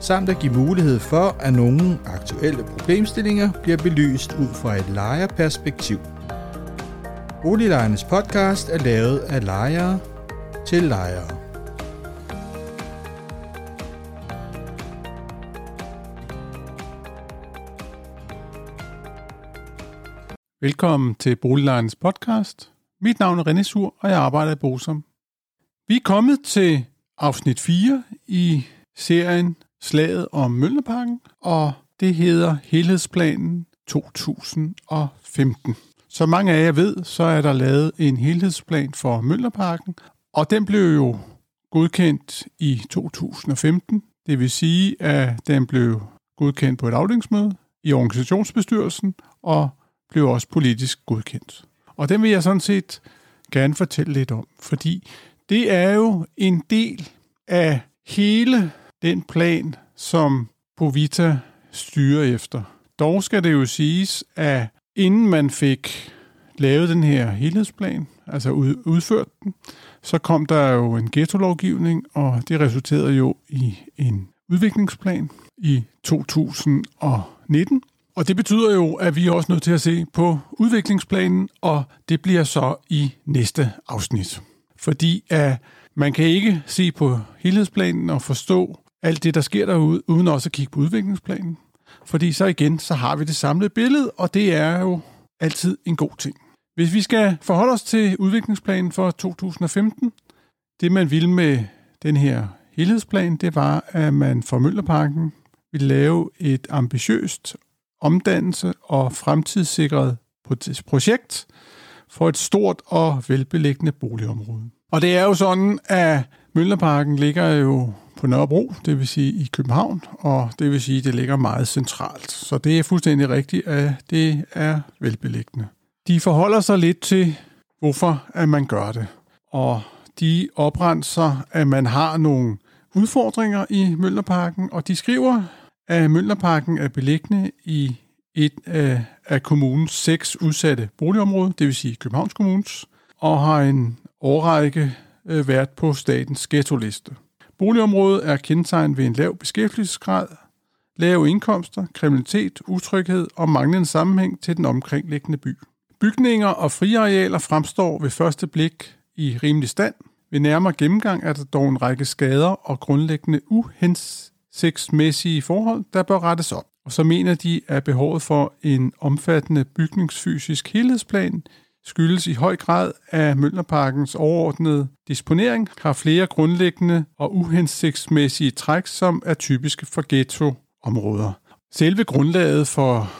samt at give mulighed for, at nogle aktuelle problemstillinger bliver belyst ud fra et lejerperspektiv. Boliglejernes podcast er lavet af lejere til lejere. Velkommen til Boliglejernes podcast. Mit navn er René Sur, og jeg arbejder i Bosom. Vi er kommet til afsnit 4 i serien Slaget om Mølleparken, og det hedder Helhedsplanen 2015. Som mange af jer ved, så er der lavet en helhedsplan for Møllerparken, og den blev jo godkendt i 2015. Det vil sige, at den blev godkendt på et afdelingsmøde i organisationsbestyrelsen og blev også politisk godkendt. Og den vil jeg sådan set gerne fortælle lidt om, fordi det er jo en del af hele den plan, som Povita styrer efter. Dog skal det jo siges, at inden man fik lavet den her helhedsplan, altså udført den, så kom der jo en ghetto-lovgivning, og det resulterede jo i en udviklingsplan i 2019. Og det betyder jo, at vi er også nødt til at se på udviklingsplanen, og det bliver så i næste afsnit. Fordi at man kan ikke se på helhedsplanen og forstå alt det, der sker derude, uden også at kigge på udviklingsplanen. Fordi så igen, så har vi det samlede billede, og det er jo altid en god ting. Hvis vi skal forholde os til udviklingsplanen for 2015, det man ville med den her helhedsplan, det var, at man for Møllerparken ville lave et ambitiøst omdannelse og fremtidssikret projekt for et stort og velbeliggende boligområde. Og det er jo sådan, at Møllerparken ligger jo på Nørrebro, det vil sige i København, og det vil sige, at det ligger meget centralt. Så det er fuldstændig rigtigt, at det er velbeliggende. De forholder sig lidt til, hvorfor at man gør det. Og de oprenser, at man har nogle udfordringer i Møllerparken, og de skriver, at Møllerparken er beliggende i et af, af kommunens seks udsatte boligområder, det vil sige Københavns Kommunes, og har en årrække øh, været på statens ghetto-liste. Boligområdet er kendetegnet ved en lav beskæftigelsesgrad, lave indkomster, kriminalitet, utryghed og manglende sammenhæng til den omkringliggende by. Bygninger og friarealer fremstår ved første blik i rimelig stand. Ved nærmere gennemgang er der dog en række skader og grundlæggende uhensigtsmæssige forhold, der bør rettes op. Og så mener de, at behovet for en omfattende bygningsfysisk helhedsplan skyldes i høj grad, at Møllerparkens overordnede disponering har flere grundlæggende og uhensigtsmæssige træk, som er typiske for ghettoområder. Selve grundlaget for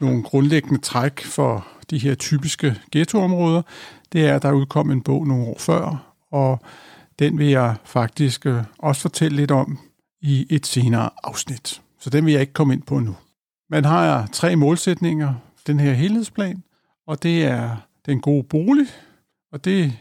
nogle grundlæggende træk for de her typiske ghettoområder, det er, at der udkom en bog nogle år før, og den vil jeg faktisk øh, også fortælle lidt om i et senere afsnit. Så den vil jeg ikke komme ind på nu. Man har tre målsætninger, den her helhedsplan, og det er den gode bolig, og det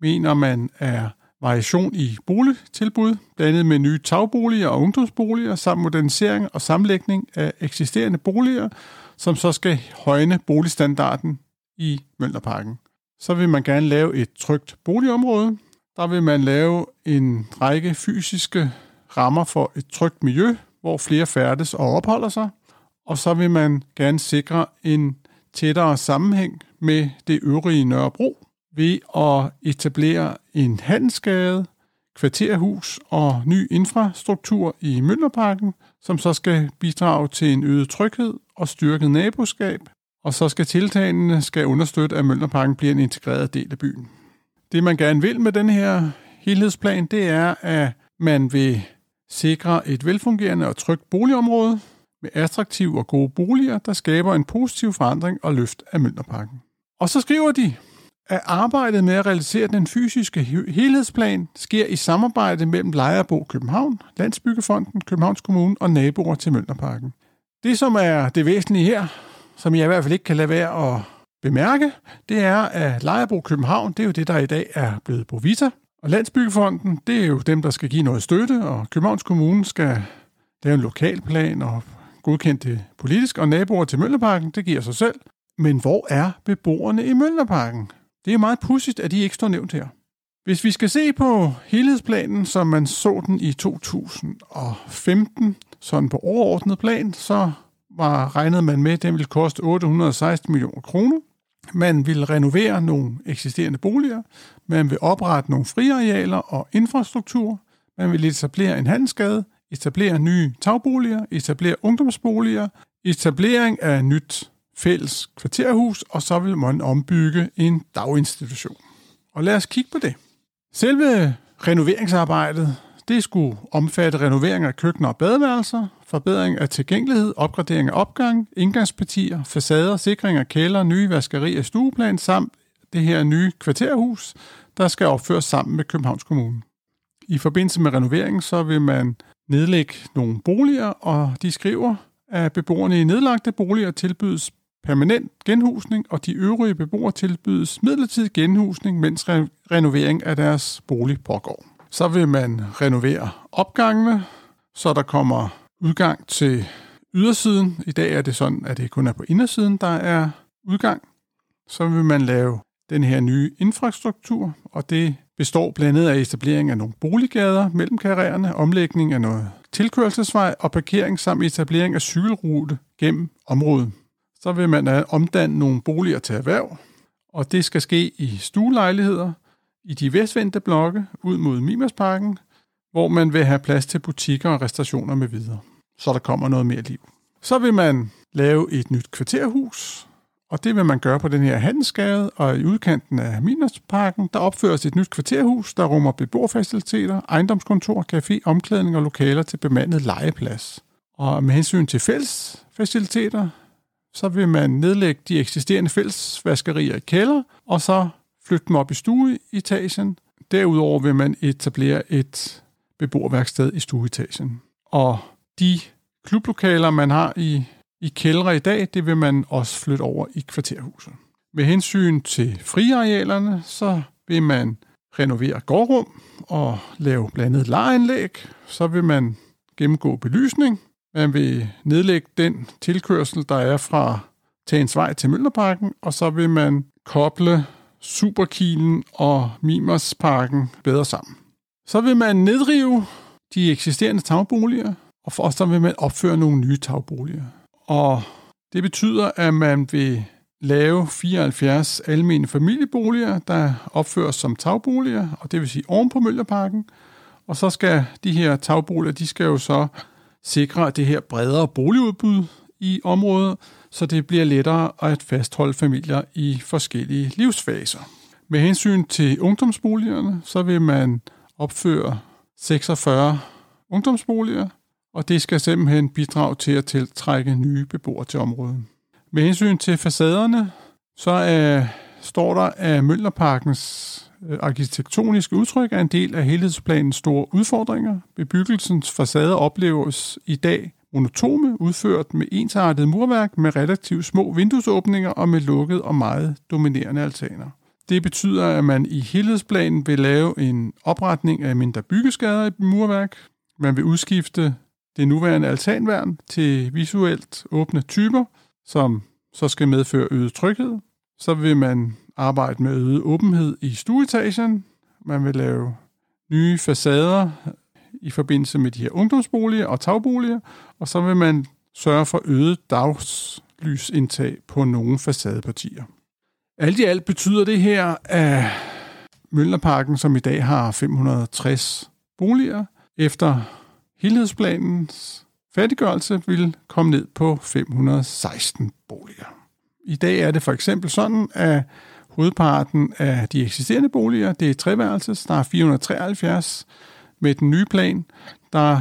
mener man er variation i boligtilbud, blandet med nye tagboliger og ungdomsboliger, samt modernisering og sammenlægning af eksisterende boliger, som så skal højne boligstandarden i Møllerparken. Så vil man gerne lave et trygt boligområde. Der vil man lave en række fysiske rammer for et trygt miljø, hvor flere færdes og opholder sig. Og så vil man gerne sikre en tættere sammenhæng med det øvrige Nørrebro ved at etablere en handelsgade, kvarterhus og ny infrastruktur i Møllerparken, som så skal bidrage til en øget tryghed og styrket naboskab, og så skal tiltagene skal understøtte, at Møllerparken bliver en integreret del af byen. Det man gerne vil med den her helhedsplan, det er, at man vil sikre et velfungerende og trygt boligområde med attraktive og gode boliger, der skaber en positiv forandring og løft af Møllerparken. Og så skriver de, at arbejdet med at realisere den fysiske helhedsplan sker i samarbejde mellem Lejerbo København, Landsbyggefonden, Københavns Kommune og naboer til Mønderparken. Det, som er det væsentlige her, som jeg i hvert fald ikke kan lade være at bemærke, det er, at Lejerbo København, det er jo det, der i dag er blevet Bovita, og Landsbyggefonden, det er jo dem, der skal give noget støtte, og Københavns Kommune skal lave en lokalplan og godkendt det politisk, og naboer til Mølleparken, det giver sig selv. Men hvor er beboerne i Møllerparken? Det er meget pudsigt, at de ikke står nævnt her. Hvis vi skal se på helhedsplanen, som man så den i 2015, sådan på overordnet plan, så var regnet man med, at den ville koste 816 millioner kroner. Man vil renovere nogle eksisterende boliger, man vil oprette nogle friarealer og infrastruktur, man vil etablere en handelsgade, etablere nye tagboliger, etablere ungdomsboliger, etablering af nyt fælles kvarterhus, og så vil man ombygge en daginstitution. Og lad os kigge på det. Selve renoveringsarbejdet, det skulle omfatte renovering af køkkener og badeværelser, forbedring af tilgængelighed, opgradering af opgang, indgangspartier, facader, sikring af kælder, nye vaskerier, stueplan samt det her nye kvarterhus, der skal opføres sammen med Københavns Kommune. I forbindelse med renoveringen, så vil man nedlægge nogle boliger, og de skriver, at beboerne i nedlagte boliger tilbydes permanent genhusning, og de øvrige beboere tilbydes midlertidig genhusning, mens re- renovering af deres bolig pågår. Så vil man renovere opgangene, så der kommer udgang til ydersiden. I dag er det sådan, at det kun er på indersiden, der er udgang. Så vil man lave den her nye infrastruktur, og det består blandt andet af etablering af nogle boliggader mellem karriererne, omlægning af noget tilkørselsvej og parkering samt etablering af cykelrute gennem området. Så vil man omdanne nogle boliger til erhverv, og det skal ske i stuelejligheder i de vestvendte blokke ud mod Mimersparken, hvor man vil have plads til butikker og restaurationer med videre, så der kommer noget mere liv. Så vil man lave et nyt kvarterhus, og det vil man gøre på den her handelsgade, og i udkanten af Mimersparken, der opføres et nyt kvarterhus, der rummer beboerfaciliteter, ejendomskontor, café, omklædning og lokaler til bemandet legeplads. Og med hensyn til fællesfaciliteter, så vil man nedlægge de eksisterende fællesvaskerier i kælder, og så flytte dem op i stueetagen. Derudover vil man etablere et beboerværksted i stueetagen. Og de klublokaler, man har i, i kældre i dag, det vil man også flytte over i kvarterhuset. Med hensyn til friarealerne, så vil man renovere gårdrum og lave blandet lejeanlæg. Så vil man gennemgå belysning, man vil nedlægge den tilkørsel, der er fra Tagensvej til Møllerparken, og så vil man koble Superkilen og Mimersparken bedre sammen. Så vil man nedrive de eksisterende tagboliger, og for, så vil man opføre nogle nye tagboliger. Og det betyder, at man vil lave 74 almene familieboliger, der opføres som tagboliger, og det vil sige oven på Møllerparken. Og så skal de her tagboliger, de skal jo så sikre det her bredere boligudbud i området, så det bliver lettere at fastholde familier i forskellige livsfaser. Med hensyn til ungdomsboligerne, så vil man opføre 46 ungdomsboliger, og det skal simpelthen bidrage til at tiltrække nye beboere til området. Med hensyn til facaderne, så er, står der, at Møllerparkens Øh, arkitektoniske udtryk er en del af helhedsplanens store udfordringer. Bebyggelsens facader opleves i dag monotome, udført med ensartet murværk med relativt små vinduesåbninger og med lukkede og meget dominerende altaner. Det betyder, at man i helhedsplanen vil lave en opretning af mindre byggeskader i murværk. Man vil udskifte det nuværende altanværn til visuelt åbne typer, som så skal medføre øget tryghed. Så vil man arbejde med øget åbenhed i stueetagen. Man vil lave nye facader i forbindelse med de her ungdomsboliger og tagboliger, og så vil man sørge for øget dagslysindtag på nogle facadepartier. Alt i alt betyder det her, at Møllerparken, som i dag har 560 boliger, efter helhedsplanens færdiggørelse vil komme ned på 516 boliger. I dag er det for eksempel sådan, at Hovedparten af de eksisterende boliger, det er treværelses, der er 473. Med den nye plan, der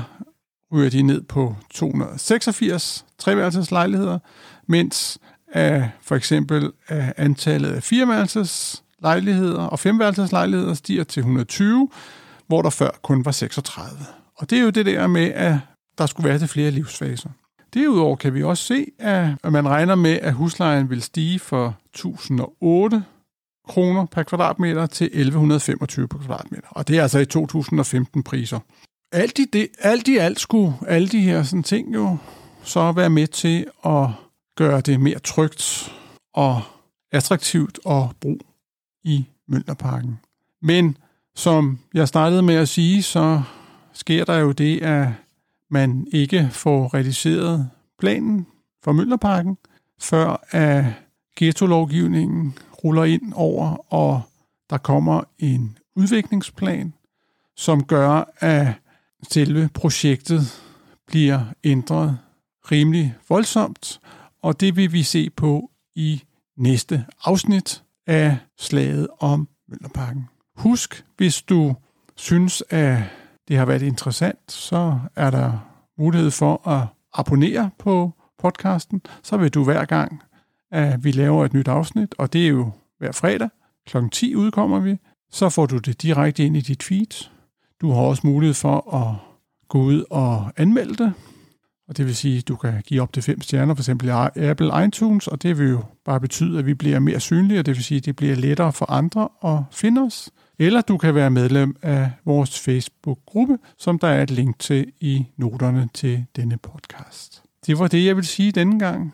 ryger de ned på 286 treværelses lejligheder, mens af for eksempel af antallet af fireværelses lejligheder og femværelseslejligheder stiger til 120, hvor der før kun var 36. Og det er jo det der med, at der skulle være til flere livsfaser. Derudover kan vi også se, at man regner med, at huslejen vil stige for 1008 kroner per kvadratmeter til 1125 per kvadratmeter. Og det er altså i 2015 priser. Alt i, det, alt i alt skulle alle de her sådan ting jo så være med til at gøre det mere trygt og attraktivt at bo i Mønderparken. Men som jeg startede med at sige, så sker der jo det, at man ikke får realiseret planen for Møllerparken, før at ghetto-lovgivningen ruller ind over, og der kommer en udviklingsplan, som gør, at selve projektet bliver ændret rimelig voldsomt, og det vil vi se på i næste afsnit af slaget om Møllerparken. Husk, hvis du synes, at det har været interessant, så er der mulighed for at abonnere på podcasten, så vil du hver gang, at vi laver et nyt afsnit, og det er jo hver fredag, kl. 10 udkommer vi, så får du det direkte ind i dit feed. Du har også mulighed for at gå ud og anmelde det, og det vil sige, at du kan give op til fem stjerner, for eksempel i Apple iTunes, og det vil jo bare betyde, at vi bliver mere synlige, og det vil sige, at det bliver lettere for andre at finde os. Eller du kan være medlem af vores Facebook-gruppe, som der er et link til i noterne til denne podcast. Det var det, jeg vil sige denne gang.